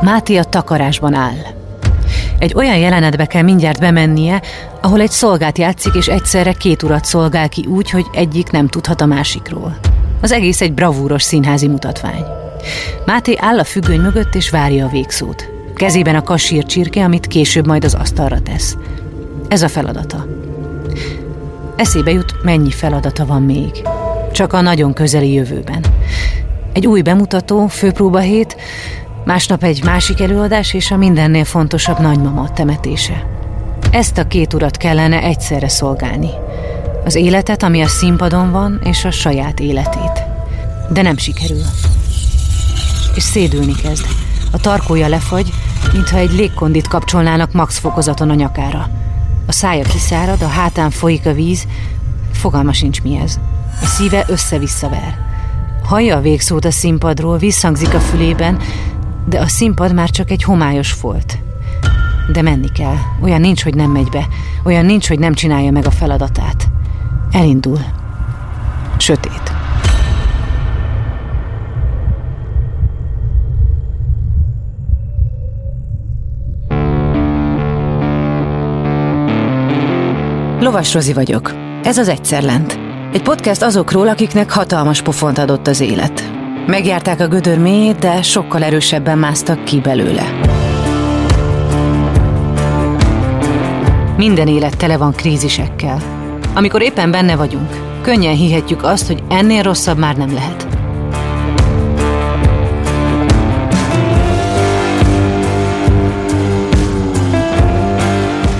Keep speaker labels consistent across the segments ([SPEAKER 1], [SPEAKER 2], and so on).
[SPEAKER 1] Máté a takarásban áll. Egy olyan jelenetbe kell mindjárt bemennie, ahol egy szolgát játszik, és egyszerre két urat szolgál ki úgy, hogy egyik nem tudhat a másikról. Az egész egy bravúros színházi mutatvány. Máté áll a függöny mögött, és várja a végszót. Kezében a kasír csirke, amit később majd az asztalra tesz. Ez a feladata. Eszébe jut, mennyi feladata van még. Csak a nagyon közeli jövőben. Egy új bemutató, főpróba hét, másnap egy másik előadás és a mindennél fontosabb nagymama temetése. Ezt a két urat kellene egyszerre szolgálni. Az életet, ami a színpadon van, és a saját életét. De nem sikerül. És szédülni kezd. A tarkója lefagy, mintha egy légkondit kapcsolnának max fokozaton a nyakára. A szája kiszárad, a hátán folyik a víz, fogalma sincs mi ez. A szíve össze-vissza ver. Hallja a végszót a színpadról, visszhangzik a fülében, de a színpad már csak egy homályos folt. De menni kell. Olyan nincs, hogy nem megy be. Olyan nincs, hogy nem csinálja meg a feladatát. Elindul. Sötét. Lovas Rozi vagyok. Ez az Egyszer Lent. Egy podcast azokról, akiknek hatalmas pofont adott az élet. Megjárták a gödör mélyét, de sokkal erősebben másztak ki belőle. Minden élet tele van krízisekkel. Amikor éppen benne vagyunk, könnyen hihetjük azt, hogy ennél rosszabb már nem lehet.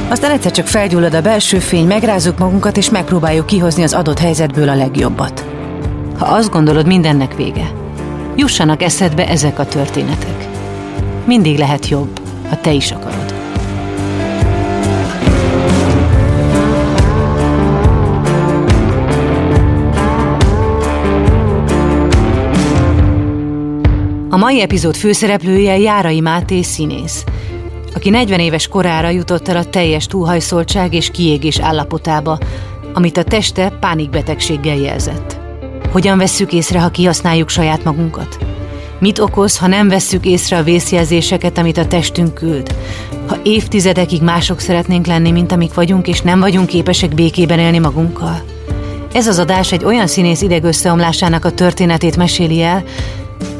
[SPEAKER 1] Aztán egyszer csak felgyullad a belső fény, megrázunk magunkat, és megpróbáljuk kihozni az adott helyzetből a legjobbat. Ha azt gondolod, mindennek vége, jussanak eszedbe ezek a történetek. Mindig lehet jobb, ha te is akarod. A mai epizód főszereplője Járai Máté színész – aki 40 éves korára jutott el a teljes túlhajszoltság és kiégés állapotába, amit a teste pánikbetegséggel jelzett. Hogyan vesszük észre, ha kihasználjuk saját magunkat? Mit okoz, ha nem vesszük észre a vészjelzéseket, amit a testünk küld? Ha évtizedekig mások szeretnénk lenni, mint amik vagyunk, és nem vagyunk képesek békében élni magunkkal? Ez az adás egy olyan színész idegösszeomlásának a történetét meséli el,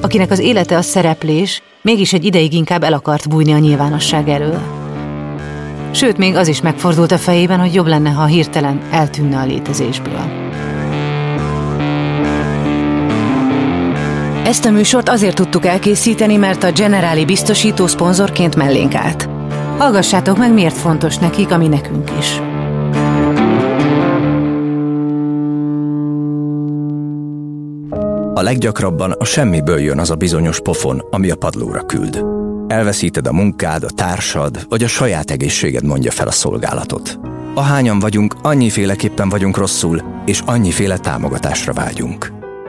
[SPEAKER 1] akinek az élete a szereplés, Mégis egy ideig inkább el akart bújni a nyilvánosság elől. Sőt, még az is megfordult a fejében, hogy jobb lenne, ha hirtelen eltűnne a létezésből. Ezt a műsort azért tudtuk elkészíteni, mert a Generáli biztosító szponzorként mellénk állt. Hallgassátok meg, miért fontos nekik, ami nekünk is.
[SPEAKER 2] A leggyakrabban a semmiből jön az a bizonyos pofon, ami a padlóra küld. Elveszíted a munkád, a társad, vagy a saját egészséged mondja fel a szolgálatot. Ahányan vagyunk, annyiféleképpen vagyunk rosszul, és annyiféle támogatásra vágyunk.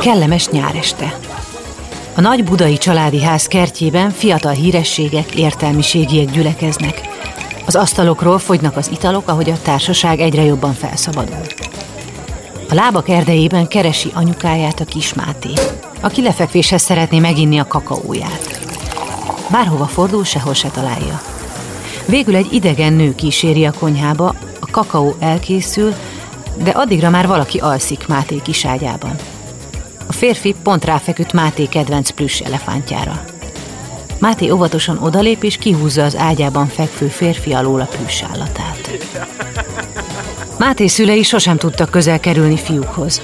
[SPEAKER 1] Kellemes nyáreste. A nagy budai családi ház kertjében fiatal hírességek, értelmiségiek gyülekeznek – az asztalokról fogynak az italok, ahogy a társaság egyre jobban felszabadul. A lábak erdejében keresi anyukáját a kismáté, aki lefekvéshez szeretné meginni a kakaóját. Bárhova fordul, sehol se találja. Végül egy idegen nő kíséri a konyhába, a kakaó elkészül, de addigra már valaki alszik Máté kiságyában. A férfi pont ráfeküdt Máté kedvenc plüss elefántjára. Máté óvatosan odalép és kihúzza az ágyában fekvő férfi alól a plüssállatát. Máté szülei sosem tudtak közel kerülni fiúkhoz.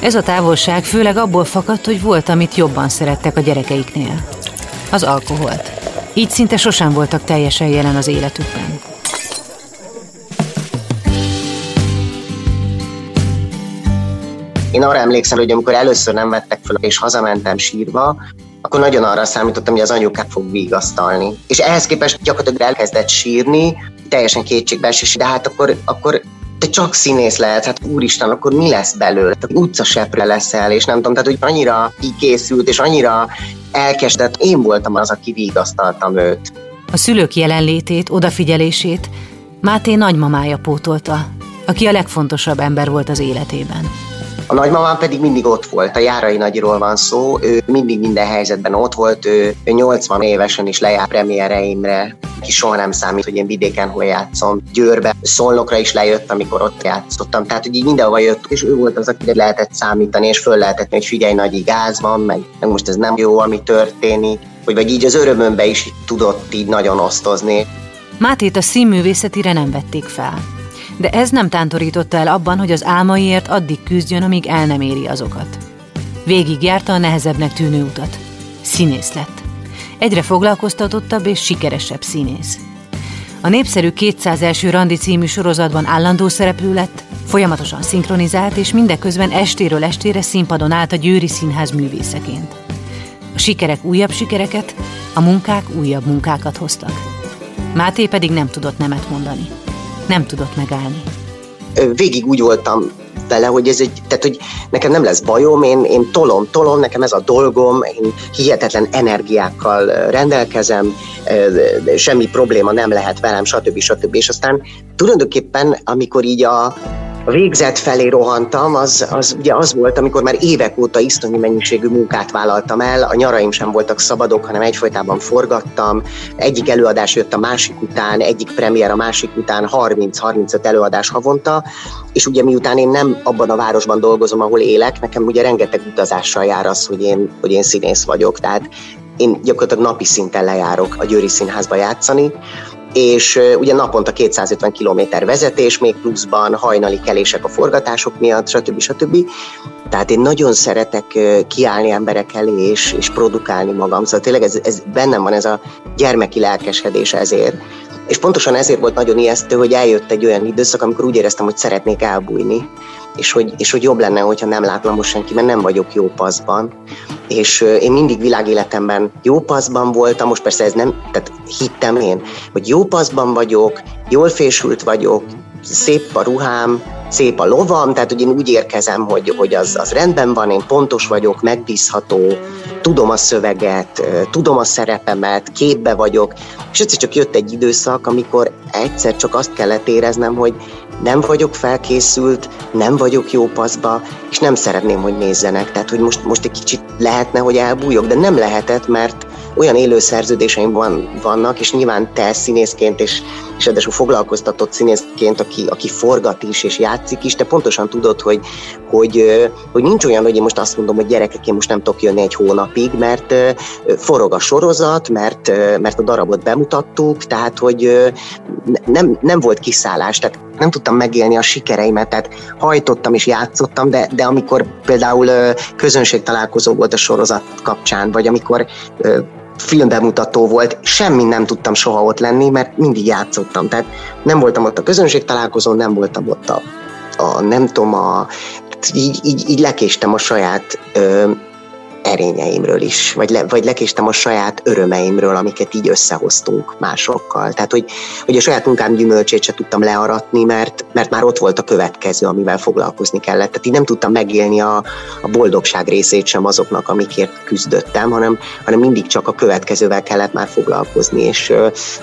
[SPEAKER 1] Ez a távolság főleg abból fakadt, hogy volt, amit jobban szerettek a gyerekeiknél. Az alkoholt. Így szinte sosem voltak teljesen jelen az életükben.
[SPEAKER 3] Én arra emlékszem, hogy amikor először nem vettek fel, és hazamentem sírva, akkor nagyon arra számítottam, hogy az anyukát fog vigasztalni. És ehhez képest gyakorlatilag elkezdett sírni, teljesen kétségbeesés, de hát akkor, akkor te csak színész lehet, hát úristen, akkor mi lesz belőle? Te utcasepre leszel, és nem tudom, tehát hogy annyira kikészült, és annyira elkezdett, én voltam az, aki vigasztaltam őt.
[SPEAKER 1] A szülők jelenlétét, odafigyelését Máté nagymamája pótolta, aki a legfontosabb ember volt az életében.
[SPEAKER 3] A nagymamám pedig mindig ott volt, a Járai Nagyról van szó, ő mindig minden helyzetben ott volt, ő, 80 évesen is lejár premiereimre, ki soha nem számít, hogy én vidéken hol játszom. Győrbe, Szolnokra is lejött, amikor ott játszottam. Tehát, hogy így mindenhova jött, és ő volt az, akire lehetett számítani, és föl lehetett, hogy figyelj, nagy gáz van, meg, meg most ez nem jó, ami történik. Hogy vagy így az örömömbe is tudott így nagyon osztozni.
[SPEAKER 1] Mátét a színművészetire nem vették fel. De ez nem tántorította el abban, hogy az álmaiért addig küzdjön, amíg el nem éri azokat. Végig járta a nehezebbnek tűnő utat. Színész lett. Egyre foglalkoztatottabb és sikeresebb színész. A népszerű 200 első randi című sorozatban állandó szereplő lett, folyamatosan szinkronizált, és mindeközben estéről estére színpadon állt a Győri Színház művészeként. A sikerek újabb sikereket, a munkák újabb munkákat hoztak. Máté pedig nem tudott nemet mondani. Nem tudott megállni.
[SPEAKER 3] Végig úgy voltam vele, hogy ez egy, tehát hogy nekem nem lesz bajom, én, én tolom, tolom, nekem ez a dolgom, én hihetetlen energiákkal rendelkezem, semmi probléma nem lehet velem, stb. stb. És aztán tulajdonképpen, amikor így a, végzet felé rohantam, az, az ugye az volt, amikor már évek óta isztonyi mennyiségű munkát vállaltam el, a nyaraim sem voltak szabadok, hanem egyfolytában forgattam, egyik előadás jött a másik után, egyik premier a másik után, 30-35 előadás havonta, és ugye miután én nem abban a városban dolgozom, ahol élek, nekem ugye rengeteg utazással jár az, hogy én, hogy én színész vagyok, tehát én gyakorlatilag napi szinten lejárok a Győri Színházba játszani, és ugye naponta 250 km vezetés, még pluszban hajnali kelések a forgatások miatt, stb. stb. Tehát én nagyon szeretek kiállni emberek elé és, és produkálni magam. Szóval tényleg ez, ez bennem van ez a gyermeki lelkesedés ezért. És pontosan ezért volt nagyon ijesztő, hogy eljött egy olyan időszak, amikor úgy éreztem, hogy szeretnék elbújni és hogy, és hogy jobb lenne, hogyha nem látnám most senki, mert nem vagyok jó paszban. És én mindig világéletemben jó paszban voltam, most persze ez nem, tehát hittem én, hogy jó paszban vagyok, jól fésült vagyok, szép a ruhám, szép a lovam, tehát hogy én úgy érkezem, hogy, hogy az, az rendben van, én pontos vagyok, megbízható, tudom a szöveget, tudom a szerepemet, képbe vagyok, és egyszer csak jött egy időszak, amikor egyszer csak azt kellett éreznem, hogy nem vagyok felkészült, nem vagyok jó paszba, és nem szeretném, hogy nézzenek. Tehát, hogy most, most egy kicsit lehetne, hogy elbújok, de nem lehetett, mert olyan élő szerződéseim van, vannak, és nyilván te színészként, és, és ráadásul foglalkoztatott színészként, aki, aki forgat is és játszik is, te pontosan tudod, hogy, hogy, hogy nincs olyan, hogy én most azt mondom, hogy gyerekek, én most nem tudok jönni egy hónapig, mert forog a sorozat, mert, mert a darabot bemutattuk, tehát hogy nem, nem volt kiszállás, tehát nem tudtam megélni a sikereimet, tehát hajtottam és játszottam, de, de amikor például közönség találkozó volt a sorozat kapcsán, vagy amikor filmbemutató volt, semmi nem tudtam soha ott lenni, mert mindig játszottam. Tehát nem voltam ott a közönség találkozón, nem voltam ott a, a nem tudom, a, így, így, így lekéstem a saját ö, erényeimről is, vagy, le, vagy lekéstem a saját örömeimről, amiket így összehoztunk másokkal. Tehát, hogy, hogy a saját munkám gyümölcsét se tudtam learatni, mert, mert már ott volt a következő, amivel foglalkozni kellett. Tehát így nem tudtam megélni a, a boldogság részét sem azoknak, amikért küzdöttem, hanem, hanem mindig csak a következővel kellett már foglalkozni, és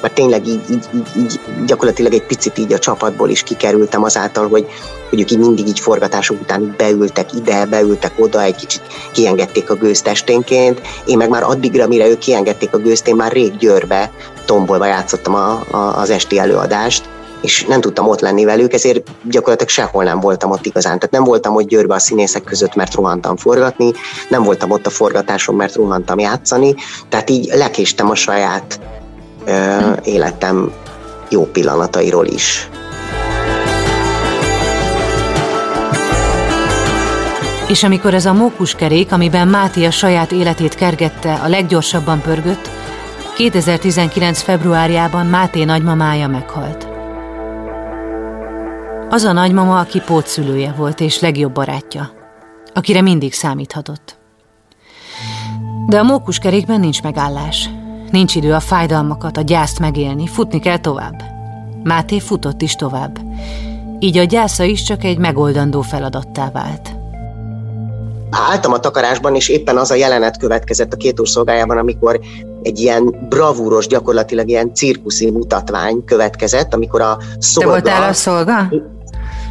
[SPEAKER 3] mert tényleg így, így, így, így gyakorlatilag egy picit így a csapatból is kikerültem azáltal, hogy, hogy ők így mindig így forgatások után beültek ide, beültek oda, egy kicsit kiengedték a gőztesténként, én meg már addigra, mire ők kiengedték a gőzt, én már rég Győrbe, tombolva játszottam a, a, az esti előadást, és nem tudtam ott lenni velük, ezért gyakorlatilag sehol nem voltam ott igazán. Tehát nem voltam ott Győrbe a színészek között, mert rohantam forgatni, nem voltam ott a forgatáson, mert rohantam játszani, tehát így lekéstem a saját ö, életem jó pillanatairól is.
[SPEAKER 1] És amikor ez a mókuskerék, amiben Máté a saját életét kergette, a leggyorsabban pörgött, 2019. februárjában Máté nagymamája meghalt. Az a nagymama, aki pótszülője volt és legjobb barátja, akire mindig számíthatott. De a mókuskerékben nincs megállás. Nincs idő a fájdalmakat, a gyászt megélni, futni kell tovább. Máté futott is tovább. Így a gyásza is csak egy megoldandó feladattá vált.
[SPEAKER 3] Álltam a takarásban, és éppen az a jelenet következett a két úr szolgájában, amikor egy ilyen bravúros, gyakorlatilag ilyen cirkuszi mutatvány következett, amikor a
[SPEAKER 1] szolga... Te voltál a szolga?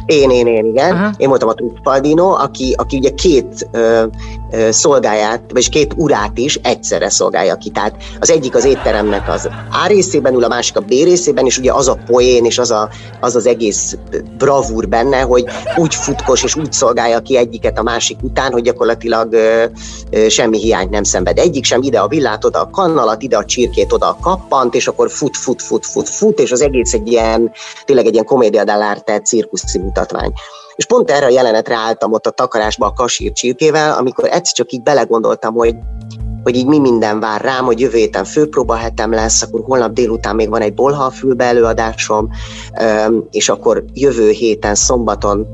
[SPEAKER 3] Én, én, én, igen. Uh-huh. Én voltam a Truffaldino, aki, aki ugye két ö, ö, szolgáját, vagy két urát is egyszerre szolgálja ki. Tehát az egyik az étteremnek az A részében ül, a másik a B részében, és ugye az a poén, és az a, az, az egész bravúr benne, hogy úgy futkos, és úgy szolgálja ki egyiket a másik után, hogy gyakorlatilag ö, ö, semmi hiányt nem szenved. Egyik sem ide a villát, oda a kannalat, ide a csirkét, oda a kappant, és akkor fut, fut, fut, fut, fut, és az egész egy ilyen, tényleg egy ilyen komédia dell'arte cirkusz mutatvány. És pont erre a jelenetre álltam ott a takarásba a kasír csirkével, amikor egyszer csak így belegondoltam, hogy hogy így mi minden vár rám, hogy jövő héten főpróba hetem lesz, akkor holnap délután még van egy bolhalfülbe előadásom, és akkor jövő héten szombaton,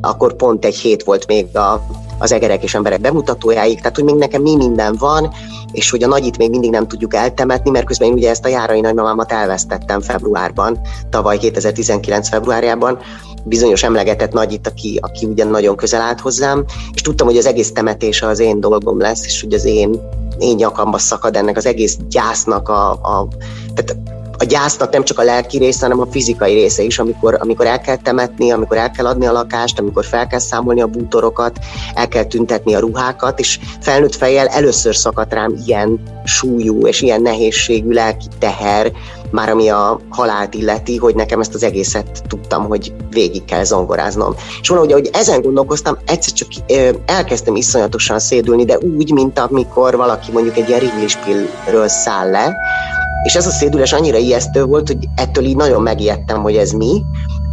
[SPEAKER 3] akkor pont egy hét volt még a, az egerek és emberek bemutatójáig, tehát hogy még nekem mi minden van, és hogy a nagyit még mindig nem tudjuk eltemetni, mert közben én ugye ezt a járai nagymamámat elvesztettem februárban, tavaly 2019 februárjában, bizonyos emlegetett nagyit, aki, aki ugyan nagyon közel állt hozzám, és tudtam, hogy az egész temetése az én dolgom lesz, és hogy az én, én nyakamba szakad ennek az egész gyásznak a, a tehát a gyásznak nem csak a lelki része, hanem a fizikai része is, amikor, amikor el kell temetni, amikor el kell adni a lakást, amikor fel kell számolni a bútorokat, el kell tüntetni a ruhákat, és felnőtt fejjel először szakadt rám ilyen súlyú és ilyen nehézségű lelki teher, már ami a halált illeti, hogy nekem ezt az egészet tudtam, hogy végig kell zongoráznom. És valahogy, hogy ezen gondolkoztam, egyszer csak elkezdtem iszonyatosan szédülni, de úgy, mint amikor valaki mondjuk egy ilyen ringlispillről száll le, és ez a szédülés annyira ijesztő volt, hogy ettől így nagyon megijedtem, hogy ez mi.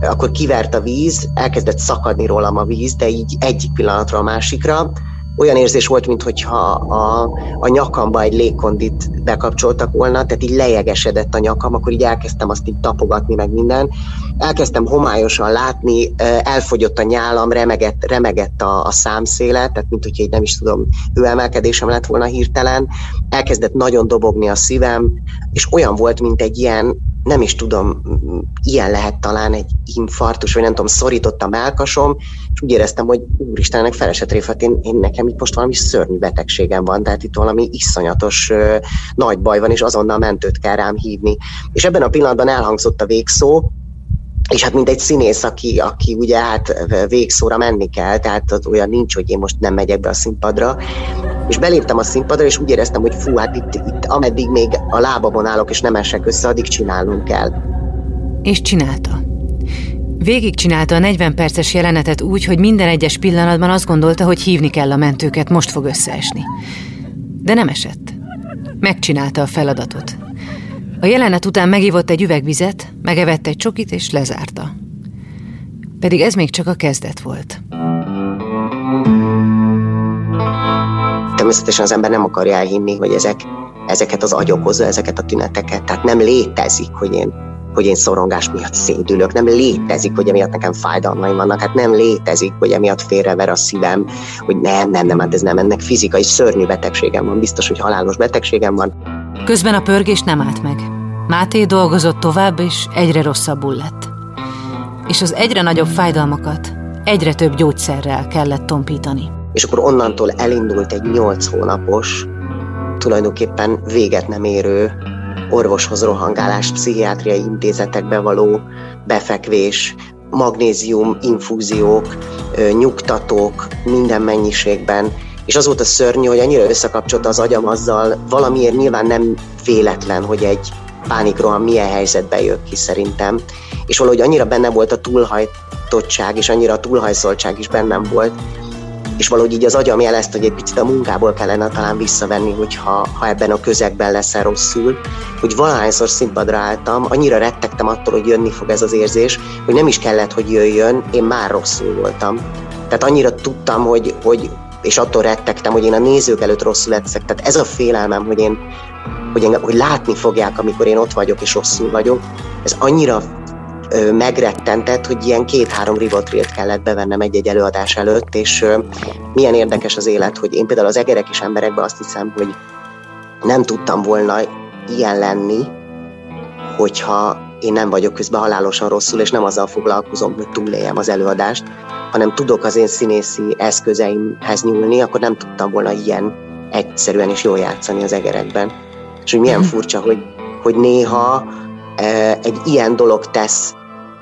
[SPEAKER 3] Akkor kivert a víz, elkezdett szakadni rólam a víz, de így egyik pillanatra a másikra olyan érzés volt, mintha a, a nyakamba egy légkondit bekapcsoltak volna, tehát így lejegesedett a nyakam, akkor így elkezdtem azt így tapogatni meg minden. Elkezdtem homályosan látni, elfogyott a nyálam, remegett, remegett a, a számszéle, tehát mint hogyha így nem is tudom, ő emelkedésem lett volna hirtelen. Elkezdett nagyon dobogni a szívem, és olyan volt, mint egy ilyen nem is tudom, ilyen lehet talán egy infarktus, vagy nem tudom, szorított a melkasom, és úgy éreztem, hogy úristenek felesett réfet, én, én nekem itt most valami szörnyű betegségem van, tehát itt valami iszonyatos ö, nagy baj van, és azonnal mentőt kell rám hívni. És ebben a pillanatban elhangzott a végszó, és hát mint egy színész, aki, aki ugye hát végszóra menni kell, tehát olyan nincs, hogy én most nem megyek be a színpadra, és beléptem a színpadra, és úgy éreztem, hogy fú, hát itt, itt ameddig még a lábamon állok, és nem esek össze, addig csinálnunk kell.
[SPEAKER 1] És csinálta. Végig csinálta a 40 perces jelenetet úgy, hogy minden egyes pillanatban azt gondolta, hogy hívni kell a mentőket, most fog összeesni. De nem esett. Megcsinálta a feladatot. A jelenet után megívott egy üvegvizet, megevett egy csokit és lezárta. Pedig ez még csak a kezdet volt.
[SPEAKER 3] Természetesen az ember nem akarja elhinni, hogy ezek, ezeket az agy okozza, ezeket a tüneteket. Tehát nem létezik, hogy én, hogy én szorongás miatt szédülök, nem létezik, hogy emiatt nekem fájdalmaim vannak, hát nem létezik, hogy emiatt félrever a szívem, hogy nem, nem, nem, hát ez nem, ennek fizikai szörnyű betegségem van, biztos, hogy halálos betegségem van.
[SPEAKER 1] Közben a pörgés nem állt meg. Máté dolgozott tovább, és egyre rosszabbul lett. És az egyre nagyobb fájdalmakat egyre több gyógyszerrel kellett tompítani
[SPEAKER 3] és akkor onnantól elindult egy nyolc hónapos, tulajdonképpen véget nem érő orvoshoz rohangálás, pszichiátriai intézetekbe való befekvés, magnézium, infúziók, nyugtatók minden mennyiségben, és az volt a szörnyű, hogy annyira összekapcsolta az agyam azzal, valamiért nyilván nem véletlen, hogy egy pánikroham milyen helyzetbe jött ki szerintem, és valahogy annyira benne volt a túlhajtottság, és annyira a túlhajszoltság is bennem volt, és valahogy így az agyam jelezte, hogy egy picit a munkából kellene talán visszavenni, hogyha ha ebben a közegben leszel rosszul, hogy valahányszor színpadra álltam, annyira rettegtem attól, hogy jönni fog ez az érzés, hogy nem is kellett, hogy jöjjön, én már rosszul voltam. Tehát annyira tudtam, hogy, hogy és attól rettegtem, hogy én a nézők előtt rosszul leszek. Tehát ez a félelmem, hogy én, hogy, engem, hogy látni fogják, amikor én ott vagyok és rosszul vagyok, ez annyira ö, megrettentett, hogy ilyen két-három rivotrilt kellett bevennem egy-egy előadás előtt, és ö, milyen érdekes az élet, hogy én például az egerek és emberekben azt hiszem, hogy nem tudtam volna ilyen lenni, hogyha én nem vagyok közben halálosan rosszul, és nem azzal foglalkozom, hogy túléljem az előadást, hanem tudok az én színészi eszközeimhez nyúlni, akkor nem tudtam volna ilyen egyszerűen és jól játszani az egerekben. És hogy milyen mhm. furcsa, hogy, hogy néha e, egy ilyen dolog tesz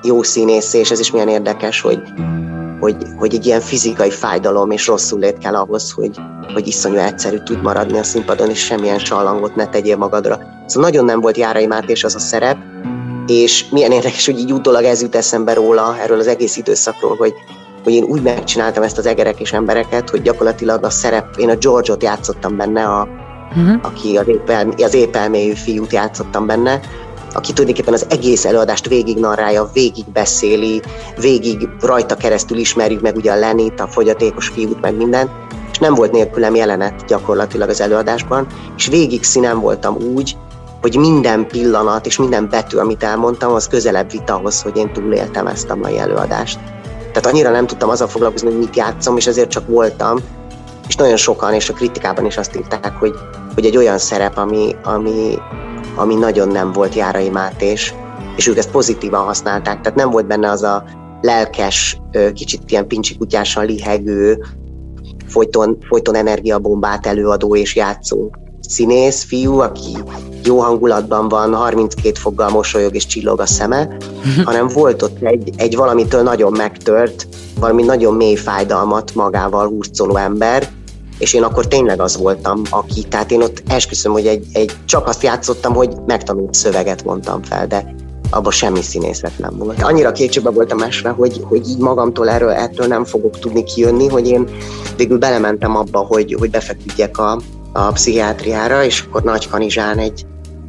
[SPEAKER 3] jó színész, és ez is milyen érdekes, hogy, hogy, hogy egy ilyen fizikai fájdalom és rosszul lét kell ahhoz, hogy, hogy iszonyú egyszerű tud maradni a színpadon, és semmilyen sallangot ne tegyél magadra. Szóval nagyon nem volt Járai Mátés az a szerep, és milyen érdekes, hogy így utólag ez jut eszembe róla, erről az egész időszakról, hogy, hogy én úgy megcsináltam ezt az egerek és embereket, hogy gyakorlatilag a szerep, én a George-ot játszottam benne, a, uh-huh. aki az, épel, az épelmélyű fiút játszottam benne, aki tulajdonképpen az egész előadást végig narrálja, végig beszéli, végig rajta keresztül ismerjük meg ugye a Lenit, a fogyatékos fiút, meg minden, és nem volt nélkülem jelenet gyakorlatilag az előadásban, és végig színen voltam úgy, hogy minden pillanat és minden betű, amit elmondtam, az közelebb vitt ahhoz, hogy én túléltem ezt a mai előadást. Tehát annyira nem tudtam azzal foglalkozni, hogy mit játszom, és ezért csak voltam, és nagyon sokan, és a kritikában is azt írták, hogy, hogy egy olyan szerep, ami, ami, ami nagyon nem volt Járai Mátés, és ők ezt pozitívan használták, tehát nem volt benne az a lelkes, kicsit ilyen pincsi kutyásan lihegő, folyton, folyton energiabombát előadó és játszó színész fiú, aki jó hangulatban van, 32 foggal mosolyog és csillog a szeme, hanem volt ott egy, egy valamitől nagyon megtört, valami nagyon mély fájdalmat magával hurcoló ember, és én akkor tényleg az voltam, aki, tehát én ott esküszöm, hogy egy, egy, csak azt játszottam, hogy megtanult szöveget mondtam fel, de abban semmi színészet nem volt. Annyira kétségbe voltam esve, hogy, hogy így magamtól erről, ettől nem fogok tudni kijönni, hogy én végül belementem abba, hogy, hogy befeküdjek a, a pszichiátriára, és akkor Nagy Kanizsán egy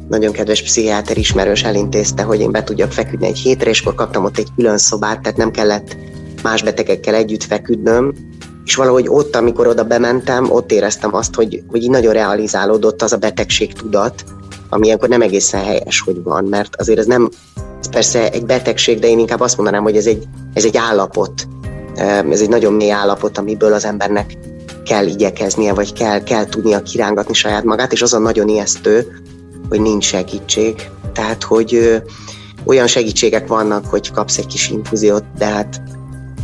[SPEAKER 3] nagyon kedves pszichiáter ismerős elintézte, hogy én be tudjak feküdni egy hétre, és akkor kaptam ott egy külön szobát, tehát nem kellett más betegekkel együtt feküdnöm, és valahogy ott, amikor oda bementem, ott éreztem azt, hogy, hogy így nagyon realizálódott az a betegség tudat, ami ilyenkor nem egészen helyes, hogy van, mert azért ez nem, ez persze egy betegség, de én inkább azt mondanám, hogy ez egy, ez egy állapot, ez egy nagyon mély állapot, amiből az embernek kell igyekeznie, vagy kell, kell tudnia kirángatni saját magát, és azon nagyon ijesztő, hogy nincs segítség. Tehát, hogy olyan segítségek vannak, hogy kapsz egy kis infúziót, de hát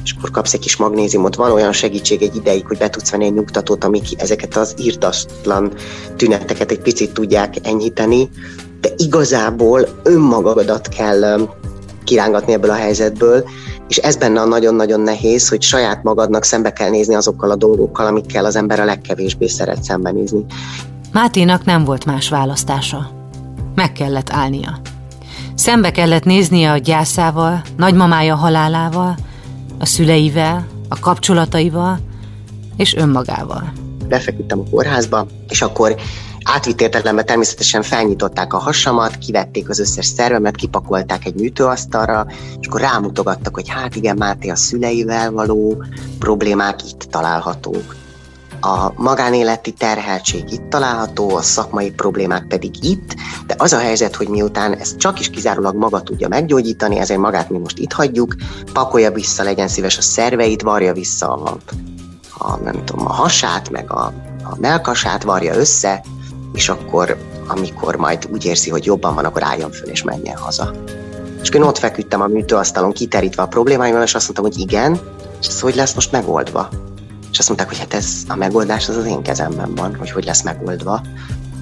[SPEAKER 3] és akkor kapsz egy kis magnéziumot. Van olyan segítség egy ideig, hogy be tudsz venni egy nyugtatót, amik ezeket az írtatlan tüneteket egy picit tudják enyhíteni, de igazából önmagadat kell kirángatni ebből a helyzetből, és ez benne a nagyon-nagyon nehéz, hogy saját magadnak szembe kell nézni azokkal a dolgokkal, amikkel az ember a legkevésbé szeret szembenézni.
[SPEAKER 1] Máténak nem volt más választása. Meg kellett állnia. Szembe kellett néznie a gyászával, nagymamája halálával, a szüleivel, a kapcsolataival és önmagával.
[SPEAKER 3] Befeküdtem a kórházba, és akkor átvitt értelemben természetesen felnyitották a hasamat, kivették az összes szervemet, kipakolták egy műtőasztalra, és akkor rámutogattak, hogy hát igen, Máté a szüleivel való problémák itt találhatók. A magánéleti terheltség itt található, a szakmai problémák pedig itt, de az a helyzet, hogy miután ezt csak is kizárólag maga tudja meggyógyítani, ezért magát mi most itt hagyjuk, pakolja vissza, legyen szíves a szerveit, varja vissza a, a, nem tudom, a hasát, meg a, a melkasát, varja össze, és akkor, amikor majd úgy érzi, hogy jobban van, akkor álljon föl és menjen haza. És én ott feküdtem a műtőasztalon kiterítve a problémáimmal, és azt mondtam, hogy igen, és ez hogy lesz most megoldva? És azt mondták, hogy hát ez a megoldás az az én kezemben van, hogy hogy lesz megoldva,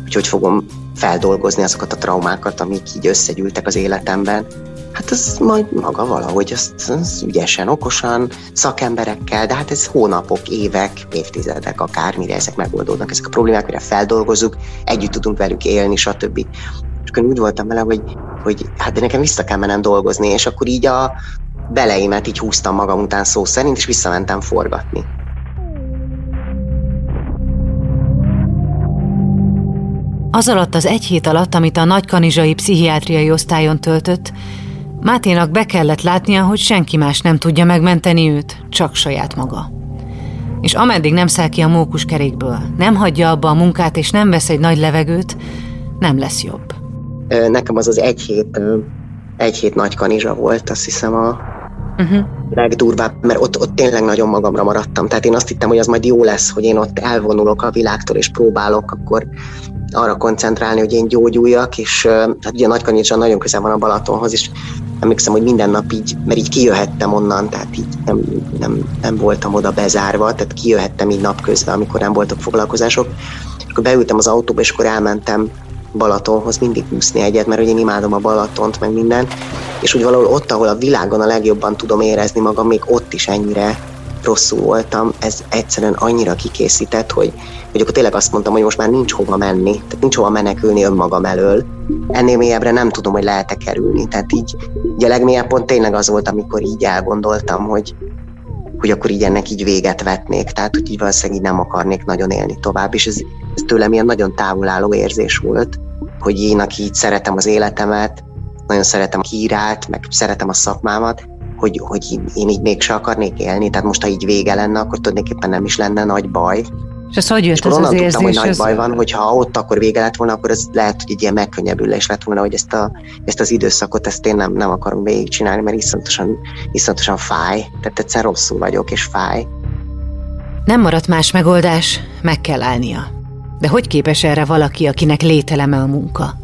[SPEAKER 3] hogy hogy fogom feldolgozni azokat a traumákat, amik így összegyűltek az életemben, Hát ez majd maga valahogy, azt, az ügyesen, okosan, szakemberekkel, de hát ez hónapok, évek, évtizedek akár, mire ezek megoldódnak, ezek a problémák, mire feldolgozunk, együtt tudunk velük élni, stb. És akkor úgy voltam vele, hogy, hogy hát de nekem vissza kell mennem dolgozni, és akkor így a beleimet így húztam magam után szó szerint, és visszamentem forgatni.
[SPEAKER 1] Az alatt az egy hét alatt, amit a nagykanizsai pszichiátriai osztályon töltött, Máténak be kellett látnia, hogy senki más nem tudja megmenteni őt, csak saját maga. És ameddig nem száll ki a mókus kerékből, nem hagyja abba a munkát és nem vesz egy nagy levegőt, nem lesz jobb.
[SPEAKER 3] Nekem az az egy hét egy hét nagy kanizsa volt, azt hiszem a uh-huh. legdurvább, mert ott, ott tényleg nagyon magamra maradtam. Tehát én azt hittem, hogy az majd jó lesz, hogy én ott elvonulok a világtól, és próbálok akkor arra koncentrálni, hogy én gyógyuljak, és hát ugye Nagykanyicsán nagyon közel van a Balatonhoz, és emlékszem, hogy minden nap így, mert így kijöhettem onnan, tehát így nem, nem, nem voltam oda bezárva, tehát kijöhettem így napközben, amikor nem voltak foglalkozások. Akkor beültem az autóba, és akkor elmentem Balatonhoz mindig úszni egyet, mert ugye én imádom a Balatont, meg minden, és úgy valahol ott, ahol a világon a legjobban tudom érezni magam, még ott is ennyire rosszul voltam, ez egyszerűen annyira kikészített, hogy, hogy akkor tényleg azt mondtam, hogy most már nincs hova menni, tehát nincs hova menekülni önmagam elől. Ennél mélyebbre nem tudom, hogy lehet-e kerülni. Tehát így, így a legmélyebb pont tényleg az volt, amikor így elgondoltam, hogy, hogy akkor így ennek így véget vetnék, tehát hogy így valószínűleg így nem akarnék nagyon élni tovább, és ez, ez tőlem ilyen nagyon távolálló érzés volt, hogy én, aki így szeretem az életemet, nagyon szeretem a hírát, meg szeretem a szakmámat, hogy, hogy én így mégse akarnék élni, tehát most ha így vége lenne, akkor tulajdonképpen nem is lenne nagy baj.
[SPEAKER 1] És ez hogy jött
[SPEAKER 3] és ez az érzés? tudtam, hogy nagy baj van, hogy ha ott akkor vége lett volna, akkor ez lehet, hogy egy ilyen megkönnyebbülés lett volna, hogy ezt, a, ezt az időszakot, ezt én nem, nem akarom végigcsinálni, mert iszonyatosan, iszonyatosan fáj. Tehát egyszer rosszul vagyok, és fáj.
[SPEAKER 1] Nem maradt más megoldás, meg kell állnia. De hogy képes erre valaki, akinek lételeme a munka?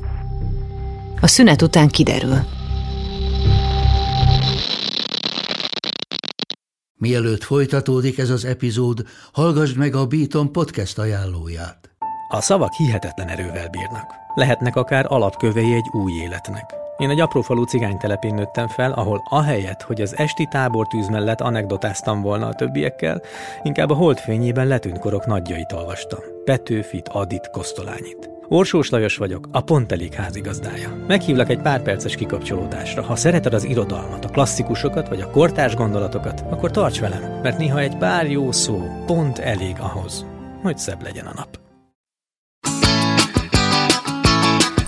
[SPEAKER 1] A szünet után kiderül.
[SPEAKER 4] Mielőtt folytatódik ez az epizód, hallgassd meg a Beaton podcast ajánlóját.
[SPEAKER 5] A szavak hihetetlen erővel bírnak. Lehetnek akár alapkövei egy új életnek. Én egy apró cigány telepén nőttem fel, ahol ahelyett, hogy az esti tábortűz mellett anekdotáztam volna a többiekkel, inkább a holdfényében letűnt korok nagyjait olvastam. Petőfit, Adit, Kosztolányit. Orsós Lajos vagyok, a Pont Elég házigazdája. Meghívlak egy pár perces kikapcsolódásra. Ha szereted az irodalmat, a klasszikusokat vagy a kortárs gondolatokat, akkor tarts velem, mert néha egy pár jó szó pont elég ahhoz, hogy szebb legyen a nap.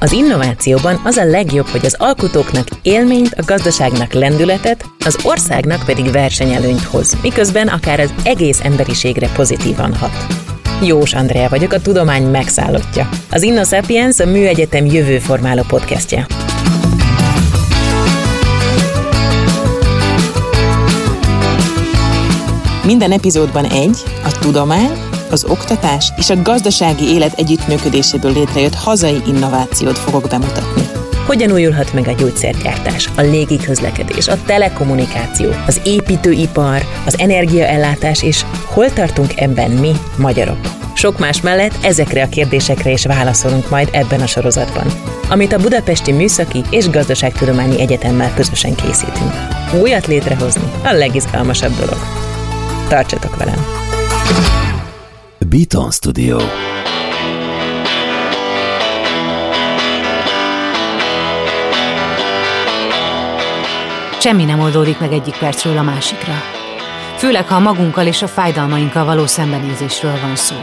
[SPEAKER 6] Az innovációban az a legjobb, hogy az alkotóknak élményt, a gazdaságnak lendületet, az országnak pedig versenyelőnyt hoz, miközben akár az egész emberiségre pozitívan hat. Jós Andrea vagyok, a tudomány megszállottja. Az InnoSapiens a Műegyetem jövőformáló podcastja. Minden epizódban egy, a tudomány, az oktatás és a gazdasági élet együttműködéséből létrejött hazai innovációt fogok bemutatni. Hogyan újulhat meg a gyógyszergyártás, a légiközlekedés, a telekommunikáció, az építőipar, az energiaellátás és hol tartunk ebben mi, magyarok? Sok más mellett ezekre a kérdésekre is válaszolunk majd ebben a sorozatban, amit a Budapesti Műszaki és Gazdaságtudományi Egyetemmel közösen készítünk. Újat létrehozni a legizgalmasabb dolog. Tartsatok velem!
[SPEAKER 4] Beaton Studio
[SPEAKER 1] Semmi nem oldódik meg egyik percről a másikra. Főleg, ha a magunkkal és a fájdalmainkkal való szembenézésről van szó.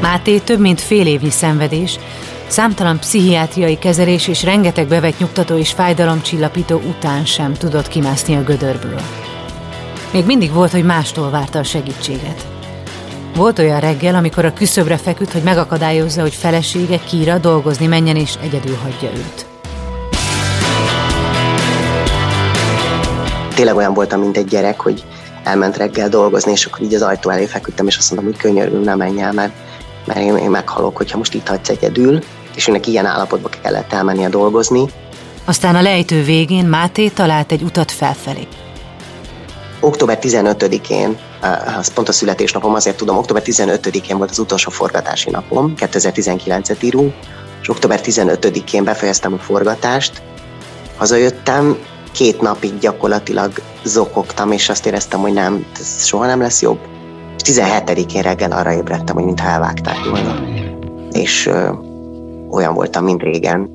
[SPEAKER 1] Máté több mint fél évnyi szenvedés, számtalan pszichiátriai kezelés és rengeteg bevett nyugtató és fájdalomcsillapító után sem tudott kimászni a gödörből. Még mindig volt, hogy mástól várta a segítséget. Volt olyan reggel, amikor a küszöbre feküdt, hogy megakadályozza, hogy felesége Kira dolgozni menjen és egyedül hagyja őt.
[SPEAKER 3] Tényleg olyan voltam, mint egy gyerek, hogy elment reggel dolgozni, és akkor így az ajtó elé feküdtem, és azt mondtam, hogy könyörül, nem menj el, mert, mert én, én meghalok, hogyha most itt hagysz egyedül, és őnek ilyen állapotba kellett elmennie dolgozni.
[SPEAKER 1] Aztán a lejtő végén Máté talált egy utat felfelé.
[SPEAKER 3] Október 15-én, az pont a születésnapom, azért tudom, október 15-én volt az utolsó forgatási napom, 2019-et írunk, és október 15-én befejeztem a forgatást, hazajöttem, két napig gyakorlatilag zokogtam, és azt éreztem, hogy nem, ez soha nem lesz jobb. És 17-én reggel arra ébredtem, hogy mintha elvágták volna. És ö, olyan voltam, mint régen.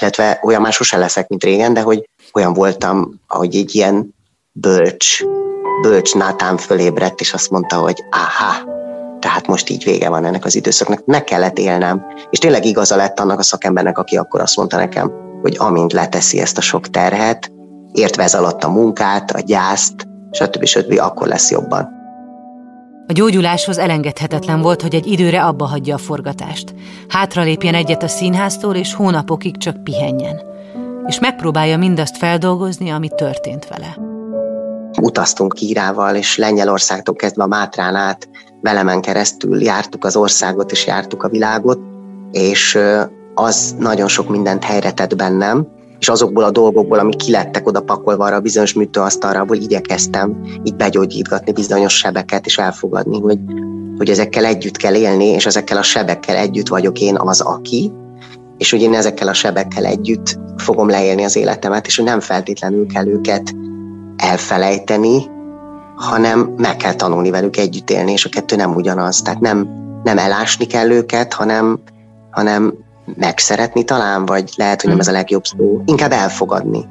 [SPEAKER 3] Illetve olyan már sosem leszek, mint régen, de hogy olyan voltam, ahogy egy ilyen bölcs, bölcs Nátán fölébredt, és azt mondta, hogy aha, tehát most így vége van ennek az időszaknak, ne kellett élnem. És tényleg igaza lett annak a szakembernek, aki akkor azt mondta nekem, hogy amint leteszi ezt a sok terhet, értve ez alatt a munkát, a gyászt, stb. stb. akkor lesz jobban.
[SPEAKER 1] A gyógyuláshoz elengedhetetlen volt, hogy egy időre abba hagyja a forgatást. Hátralépjen egyet a színháztól, és hónapokig csak pihenjen. És megpróbálja mindazt feldolgozni, ami történt vele.
[SPEAKER 3] Utaztunk Kírával, és Lengyelországtól kezdve a Mátrán át, velemen keresztül jártuk az országot, és jártuk a világot, és az nagyon sok mindent helyre tett bennem, és azokból a dolgokból, amik kilettek oda pakolva arra a bizonyos műtőasztalra, abból igyekeztem így begyógyítgatni bizonyos sebeket, és elfogadni, hogy, hogy ezekkel együtt kell élni, és ezekkel a sebekkel együtt vagyok én az, aki, és hogy én ezekkel a sebekkel együtt fogom leélni az életemet, és hogy nem feltétlenül kell őket elfelejteni, hanem meg kell tanulni velük együtt élni, és a kettő nem ugyanaz. Tehát nem, nem elásni kell őket, hanem, hanem megszeretni talán, vagy lehet, hogy nem ez a legjobb szó, inkább elfogadni.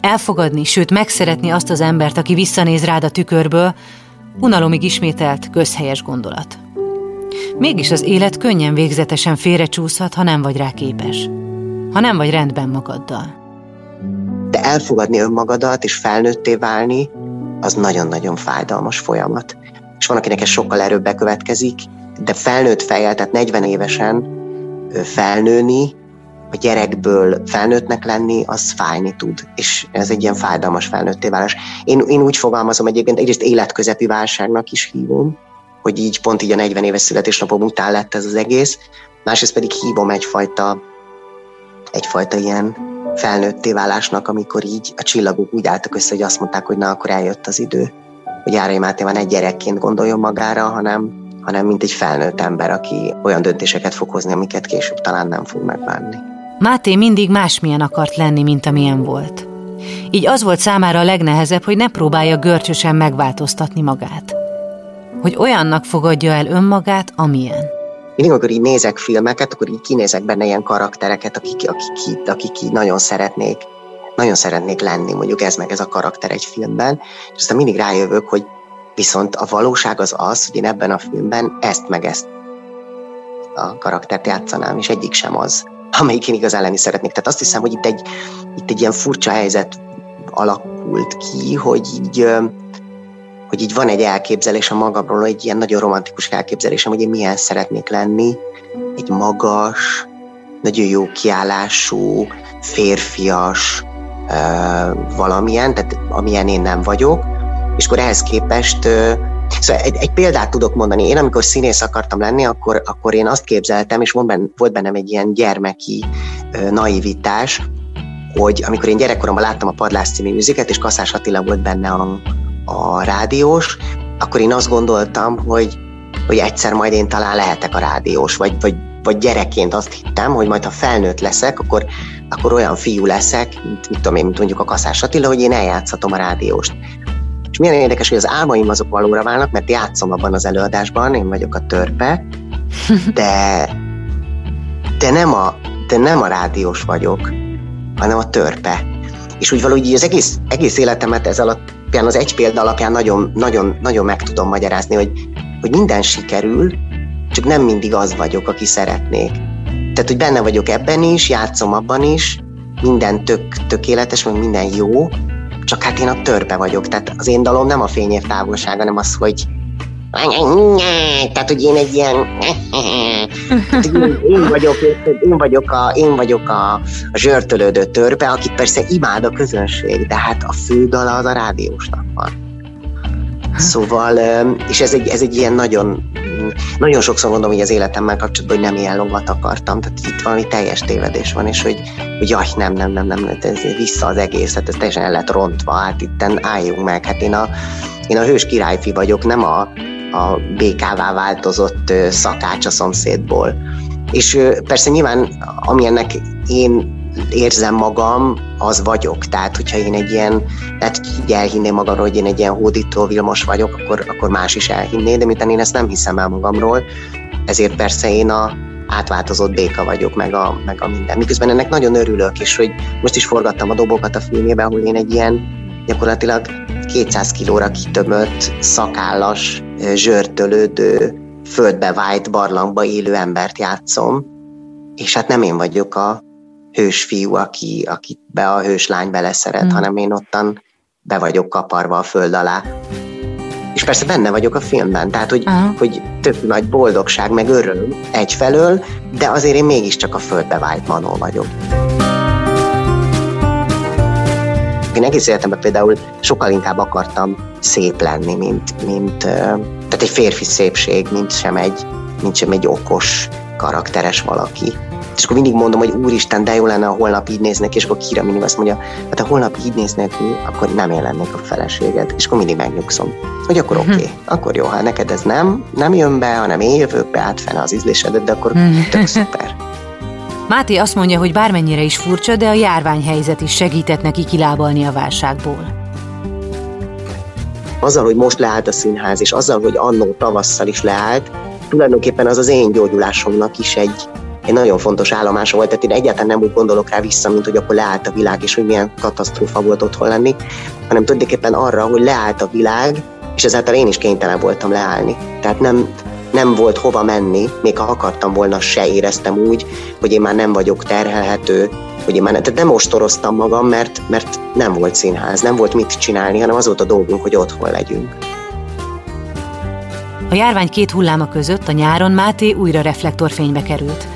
[SPEAKER 1] Elfogadni, sőt megszeretni azt az embert, aki visszanéz rád a tükörből, unalomig ismételt, közhelyes gondolat. Mégis az élet könnyen végzetesen félrecsúszhat, ha nem vagy rá képes. Ha nem vagy rendben magaddal.
[SPEAKER 3] Elfogadni önmagadat és felnőtté válni, az nagyon-nagyon fájdalmas folyamat. És van, akinek ez sokkal erőbb bekövetkezik, de felnőtt fejjel, tehát 40 évesen felnőni, a gyerekből felnőttnek lenni, az fájni tud, és ez egy ilyen fájdalmas felnőtté válás. Én, én úgy fogalmazom egyébként, egyrészt életközepi válságnak is hívom, hogy így pont így a 40 éves születésnapom után lett ez az egész, másrészt pedig hívom egyfajta, egyfajta ilyen felnőtté válásnak, amikor így a csillagok úgy álltak össze, hogy azt mondták, hogy na, akkor eljött az idő, hogy Járai Máté van egy gyerekként gondoljon magára, hanem hanem mint egy felnőtt ember, aki olyan döntéseket fog hozni, amiket később talán nem fog megbánni.
[SPEAKER 1] Máté mindig másmilyen akart lenni, mint amilyen volt. Így az volt számára a legnehezebb, hogy ne próbálja görcsösen megváltoztatni magát. Hogy olyannak fogadja el önmagát, amilyen.
[SPEAKER 3] Mindig, amikor így nézek filmeket, akkor így kinézek benne ilyen karaktereket, akik, akik, akik, akik nagyon szeretnék nagyon szeretnék lenni, mondjuk ez meg ez a karakter egy filmben, és aztán mindig rájövök, hogy Viszont a valóság az az, hogy én ebben a filmben ezt meg ezt a karaktert játszanám, és egyik sem az, amelyik én igazán lenni szeretnék. Tehát azt hiszem, hogy itt egy, itt egy ilyen furcsa helyzet alakult ki, hogy így, hogy így van egy elképzelés a magamról, egy ilyen nagyon romantikus elképzelésem, hogy én milyen szeretnék lenni, egy magas, nagyon jó kiállású, férfias, valamilyen, tehát amilyen én nem vagyok, és akkor ehhez képest Szóval egy, egy példát tudok mondani. Én amikor színész akartam lenni, akkor, akkor én azt képzeltem, és volt, volt bennem egy ilyen gyermeki naivitás, hogy amikor én gyerekkoromban láttam a Padlás című műziket, és Kaszás Attila volt benne a, a rádiós, akkor én azt gondoltam, hogy, hogy egyszer majd én talán lehetek a rádiós, vagy, vagy, vagy gyerekként azt hittem, hogy majd ha felnőtt leszek, akkor, akkor olyan fiú leszek, mint, mit tudom én, mint mondjuk a Kaszás Attila, hogy én eljátszhatom a rádióst. És milyen érdekes, hogy az álmaim azok valóra válnak, mert játszom abban az előadásban, én vagyok a törpe, de, de, nem, a, de nem a rádiós vagyok, hanem a törpe. És úgy valahogy az egész, egész életemet ez alapján, az egy példa alapján nagyon, nagyon, nagyon meg tudom magyarázni, hogy, hogy minden sikerül, csak nem mindig az vagyok, aki szeretnék. Tehát, hogy benne vagyok ebben is, játszom abban is, minden tök, tökéletes, meg minden jó, csak hát én a törpe vagyok, tehát az én dalom nem a fényév távolsága, hanem az, hogy tehát, hogy én egy ilyen én vagyok, én vagyok a, én vagyok a, a zsörtölődő törpe, akit persze imád a közönség, de hát a fő dala az a rádiósnak van. Szóval, és ez egy, ez egy ilyen nagyon, nagyon sokszor mondom hogy az életemmel kapcsolatban, hogy nem ilyen lovat akartam, tehát itt valami teljes tévedés van, és hogy, hogy jaj, nem, nem, nem, nem, ez vissza az egész, hát ez teljesen el lett rontva, hát itten álljunk meg, hát én a, én a hős királyfi vagyok, nem a, a békává változott szakács a szomszédból. És persze nyilván, amilyennek én érzem magam, az vagyok. Tehát, hogyha én egy ilyen, tehát így elhinném magamról, hogy én egy ilyen hódító Vilmos vagyok, akkor, akkor más is elhinné, de miután én ezt nem hiszem el magamról, ezért persze én a átváltozott béka vagyok, meg a, meg a minden. Miközben ennek nagyon örülök, és hogy most is forgattam a dobokat a filmében, ahol én egy ilyen gyakorlatilag 200 kilóra kitömött, szakállas, zsörtölődő, földbe vájt barlangba élő embert játszom, és hát nem én vagyok a, hős fiú, aki, aki be a hős lány beleszeret, mm. hanem én ottan be vagyok kaparva a föld alá. És persze benne vagyok a filmben, tehát hogy, hogy tök nagy boldogság, meg öröm egyfelől, de azért én mégiscsak a földbe vált manó vagyok. Én egész életemben például sokkal inkább akartam szép lenni, mint, mint tehát egy férfi szépség, mint sem egy, mint sem egy okos, karakteres valaki. És akkor mindig mondom, hogy úristen, de jó lenne, ha holnap így néznek, és akkor Kira mindig azt mondja, hát ha holnap így néznek ki, akkor nem én lennék a feleséged. És akkor mindig megnyugszom, hogy akkor oké, okay, akkor jó, ha neked ez nem, nem jön be, hanem én jövök be, átfene az ízlésedet, de akkor tök szuper.
[SPEAKER 1] Máté azt mondja, hogy bármennyire is furcsa, de a járványhelyzet is segített neki kilábalni a válságból.
[SPEAKER 3] Azzal, hogy most leállt a színház, és azzal, hogy annó tavasszal is leállt, tulajdonképpen az az én gyógyulásomnak is egy, egy nagyon fontos állomása volt, tehát én egyáltalán nem úgy gondolok rá vissza, mint hogy akkor leállt a világ, és hogy milyen katasztrófa volt otthon lenni, hanem tulajdonképpen arra, hogy leállt a világ, és ezáltal én is kénytelen voltam leállni. Tehát nem, nem volt hova menni, még ha akartam volna, se éreztem úgy, hogy én már nem vagyok terhelhető, hogy én már nem, tehát nem ostoroztam magam, mert, mert nem volt színház, nem volt mit csinálni, hanem az volt a dolgunk, hogy otthon legyünk.
[SPEAKER 1] A járvány két hulláma között a nyáron Máté újra reflektorfénybe került,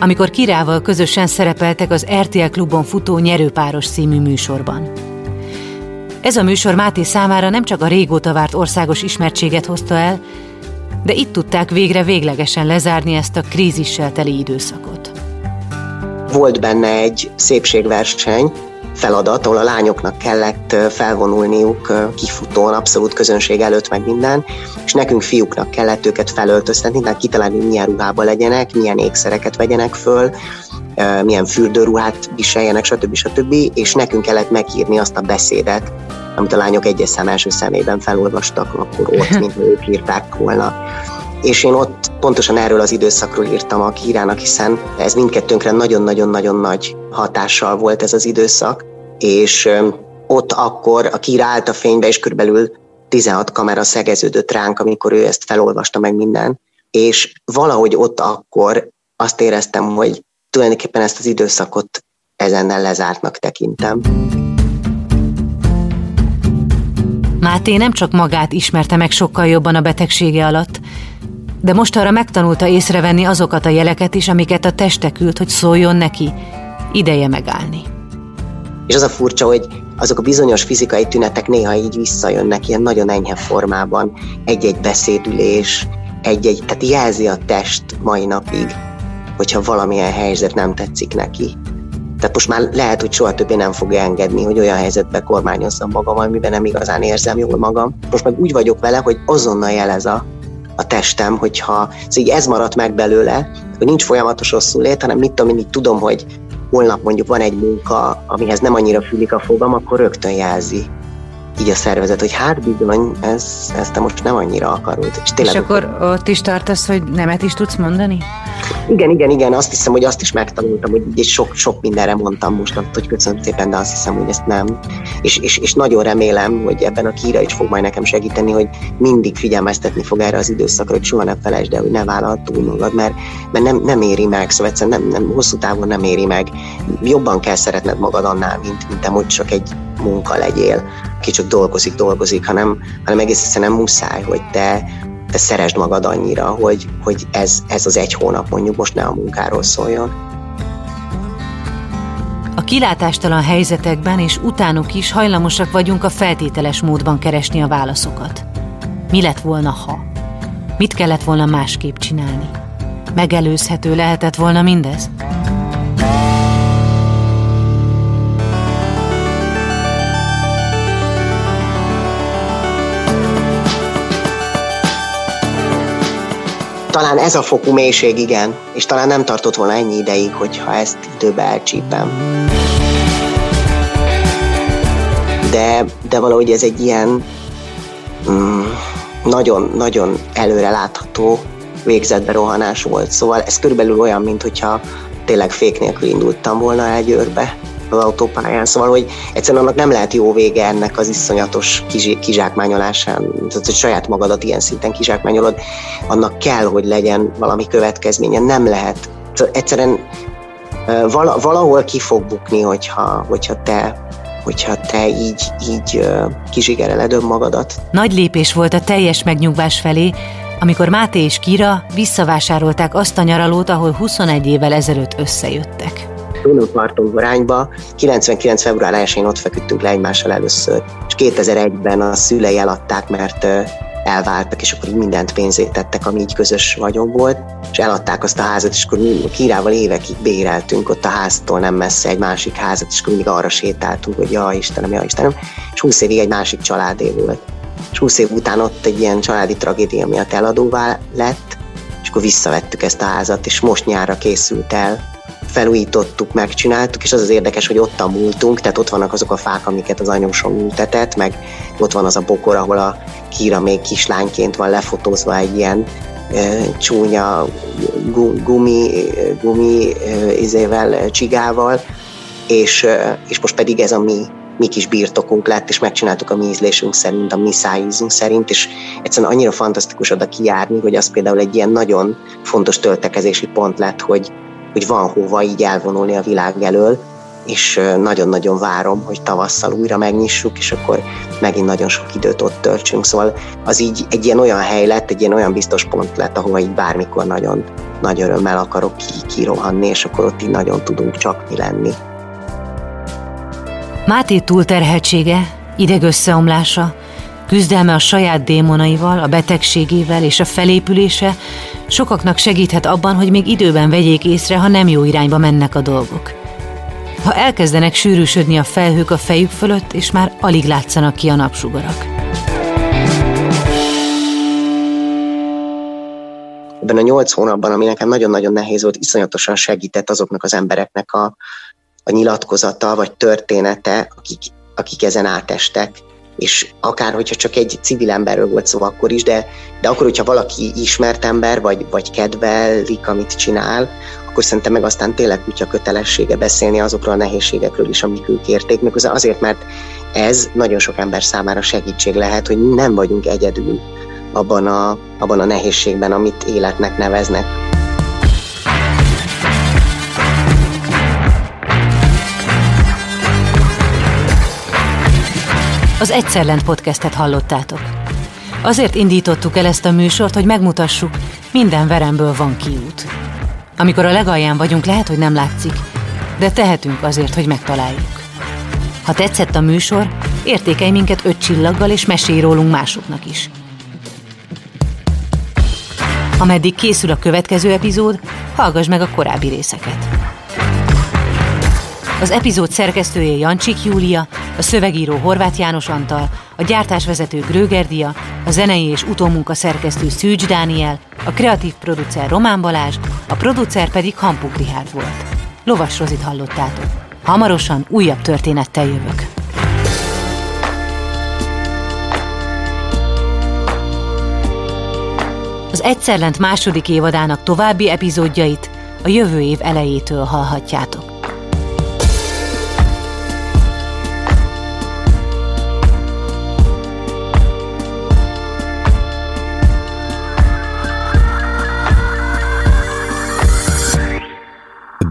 [SPEAKER 1] amikor Kirával közösen szerepeltek az RTL klubon futó Nyerőpáros című műsorban. Ez a műsor Máté számára nem csak a régóta várt országos ismertséget hozta el, de itt tudták végre véglegesen lezárni ezt a krízissel teli időszakot.
[SPEAKER 3] Volt benne egy szépségverseny, feladat, ahol a lányoknak kellett felvonulniuk kifutón, abszolút közönség előtt meg minden, és nekünk fiúknak kellett őket felöltöztetni, tehát kitalálni, milyen ruhába legyenek, milyen ékszereket vegyenek föl, milyen fürdőruhát viseljenek, stb. stb. És nekünk kellett megírni azt a beszédet, amit a lányok egyes szem első szemében felolvastak akkor ott, mint ők írták volna. És én ott pontosan erről az időszakról írtam a kírának, hiszen ez mindkettőnkre nagyon-nagyon-nagyon nagy hatással volt ez az időszak, és ott akkor a kíra állt a fénybe, és körülbelül 16 kamera szegeződött ránk, amikor ő ezt felolvasta meg minden, és valahogy ott akkor azt éreztem, hogy tulajdonképpen ezt az időszakot ezennel lezártnak tekintem.
[SPEAKER 1] Máté nem csak magát ismerte meg sokkal jobban a betegsége alatt, de most arra megtanulta észrevenni azokat a jeleket is, amiket a teste küld, hogy szóljon neki, ideje megállni.
[SPEAKER 3] És az a furcsa, hogy azok a bizonyos fizikai tünetek néha így visszajönnek ilyen nagyon enyhe formában, egy-egy beszédülés, egy-egy, tehát jelzi a test mai napig, hogyha valamilyen helyzet nem tetszik neki. Tehát most már lehet, hogy soha többé nem fogja engedni, hogy olyan helyzetbe kormányozzam magam, amiben nem igazán érzem jól magam. Most meg úgy vagyok vele, hogy azonnal jelez a, a testem, hogyha szóval így ez maradt meg belőle, hogy nincs folyamatos rosszul lét, hanem mit tudom, így tudom, hogy holnap mondjuk van egy munka, amihez nem annyira fülik a fogam, akkor rögtön jelzi így a szervezet, hogy hát bizony, ez, ezt te most nem annyira akarod.
[SPEAKER 1] És, tényleg, és akkor ott is tartasz, hogy nemet is tudsz mondani?
[SPEAKER 3] Igen, igen, igen, azt hiszem, hogy azt is megtanultam, hogy így sok, sok mindenre mondtam most, hogy köszönöm szépen, de azt hiszem, hogy ezt nem. És, és, és nagyon remélem, hogy ebben a kíra is fog majd nekem segíteni, hogy mindig figyelmeztetni fog erre az időszakra, hogy soha ne felejtsd el, hogy ne vállalt túl magad, mert, mert nem, nem éri meg, szóval egyszerűen nem, nem, hosszú távon nem éri meg. Jobban kell szeretned magad annál, mint, mint te, hogy csak egy munka legyél, aki csak dolgozik, dolgozik, hanem, hanem egész egyszerűen muszáj, hogy te, te szeresd magad annyira, hogy, hogy ez, ez az egy hónap mondjuk most ne a munkáról szóljon.
[SPEAKER 1] A kilátástalan helyzetekben és utánuk is hajlamosak vagyunk a feltételes módban keresni a válaszokat. Mi lett volna, ha? Mit kellett volna másképp csinálni? Megelőzhető lehetett volna mindez?
[SPEAKER 3] Talán ez a fokú mélység igen, és talán nem tartott volna ennyi ideig, hogyha ezt időbe elcsípem. De, de valahogy ez egy ilyen nagyon-nagyon mm, előre látható végzetbe rohanás volt. Szóval ez körülbelül olyan, mint hogyha tényleg fék nélkül indultam volna el Győrbe az autópályán, szóval, hogy egyszerűen annak nem lehet jó vége ennek az iszonyatos kizsákmányolásán, tehát, hogy saját magadat ilyen szinten kizsákmányolod, annak kell, hogy legyen valami következménye, nem lehet. Szóval egyszerűen valahol ki fog bukni, hogyha, hogyha te hogyha te így, így kizsigereled önmagadat.
[SPEAKER 1] Nagy lépés volt a teljes megnyugvás felé, amikor Máté és Kira visszavásárolták azt a nyaralót, ahol 21 évvel ezelőtt összejöttek.
[SPEAKER 3] Dunaparton arányba 99. február 1-én ott feküdtünk le egymással először, és 2001-ben a szülei eladták, mert elváltak, és akkor mindent pénzét tettek, ami így közös vagyon volt, és eladták azt a házat, és akkor mi Kirával évekig béreltünk ott a háztól nem messze egy másik házat, és akkor mindig arra sétáltunk, hogy ja Istenem, ja Istenem, és 20 évig egy másik családé volt. És 20 év után ott egy ilyen családi tragédia miatt eladóvá lett, és akkor visszavettük ezt a házat, és most nyárra készült el felújítottuk, megcsináltuk, és az az érdekes, hogy ott múltunk, tehát ott vannak azok a fák, amiket az anyósom ültetett, meg ott van az a bokor, ahol a Kira még kislányként van lefotózva egy ilyen csúnya gumi, gumi izével, csigával, és, és most pedig ez a mi mi kis birtokunk lett, és megcsináltuk a mi ízlésünk szerint, a mi szájízünk szerint, és egyszerűen annyira fantasztikus oda kijárni, hogy az például egy ilyen nagyon fontos töltekezési pont lett, hogy, hogy van hova így elvonulni a világ elől, és nagyon-nagyon várom, hogy tavasszal újra megnyissuk, és akkor megint nagyon sok időt ott töltsünk. Szóval az így egy ilyen olyan hely lett, egy ilyen olyan biztos pont lett, ahova így bármikor nagyon nagy örömmel akarok ki, kirohanni, és akkor ott így nagyon tudunk csak mi lenni.
[SPEAKER 1] Máté túlterheltsége, idegösszeomlása, küzdelme a saját démonaival, a betegségével és a felépülése sokaknak segíthet abban, hogy még időben vegyék észre, ha nem jó irányba mennek a dolgok. Ha elkezdenek sűrűsödni a felhők a fejük fölött, és már alig látszanak ki a napsugarak.
[SPEAKER 3] Ebben a nyolc hónapban, ami nekem nagyon-nagyon nehéz volt, iszonyatosan segített azoknak az embereknek a, a nyilatkozata vagy története, akik, akik ezen átestek, és akár hogyha csak egy civil emberről volt szó akkor is, de, de akkor, hogyha valaki ismert ember, vagy, vagy kedvelik, amit csinál, akkor szerintem meg aztán tényleg kutya kötelessége beszélni azokról a nehézségekről is, amik ők érték, meg azért, mert ez nagyon sok ember számára segítség lehet, hogy nem vagyunk egyedül abban a, abban a nehézségben, amit életnek neveznek.
[SPEAKER 1] Az Egyszer Lent podcastet hallottátok. Azért indítottuk el ezt a műsort, hogy megmutassuk, minden veremből van kiút. Amikor a legalján vagyunk, lehet, hogy nem látszik, de tehetünk azért, hogy megtaláljuk. Ha tetszett a műsor, értékelj minket öt csillaggal, és mesélj rólunk másoknak is. Ameddig készül a következő epizód, hallgass meg a korábbi részeket. Az epizód szerkesztője Jancsik Júlia, a szövegíró Horváth János Antal, a gyártásvezető Grögerdia, a zenei és utómunka szerkesztő Szűcs Dániel, a kreatív producer Román Balázs, a producer pedig Hampuk Rihárd volt. Lovas Rozit hallottátok. Hamarosan újabb történettel jövök. Az Egyszerlent második évadának további epizódjait a jövő év elejétől hallhatjátok.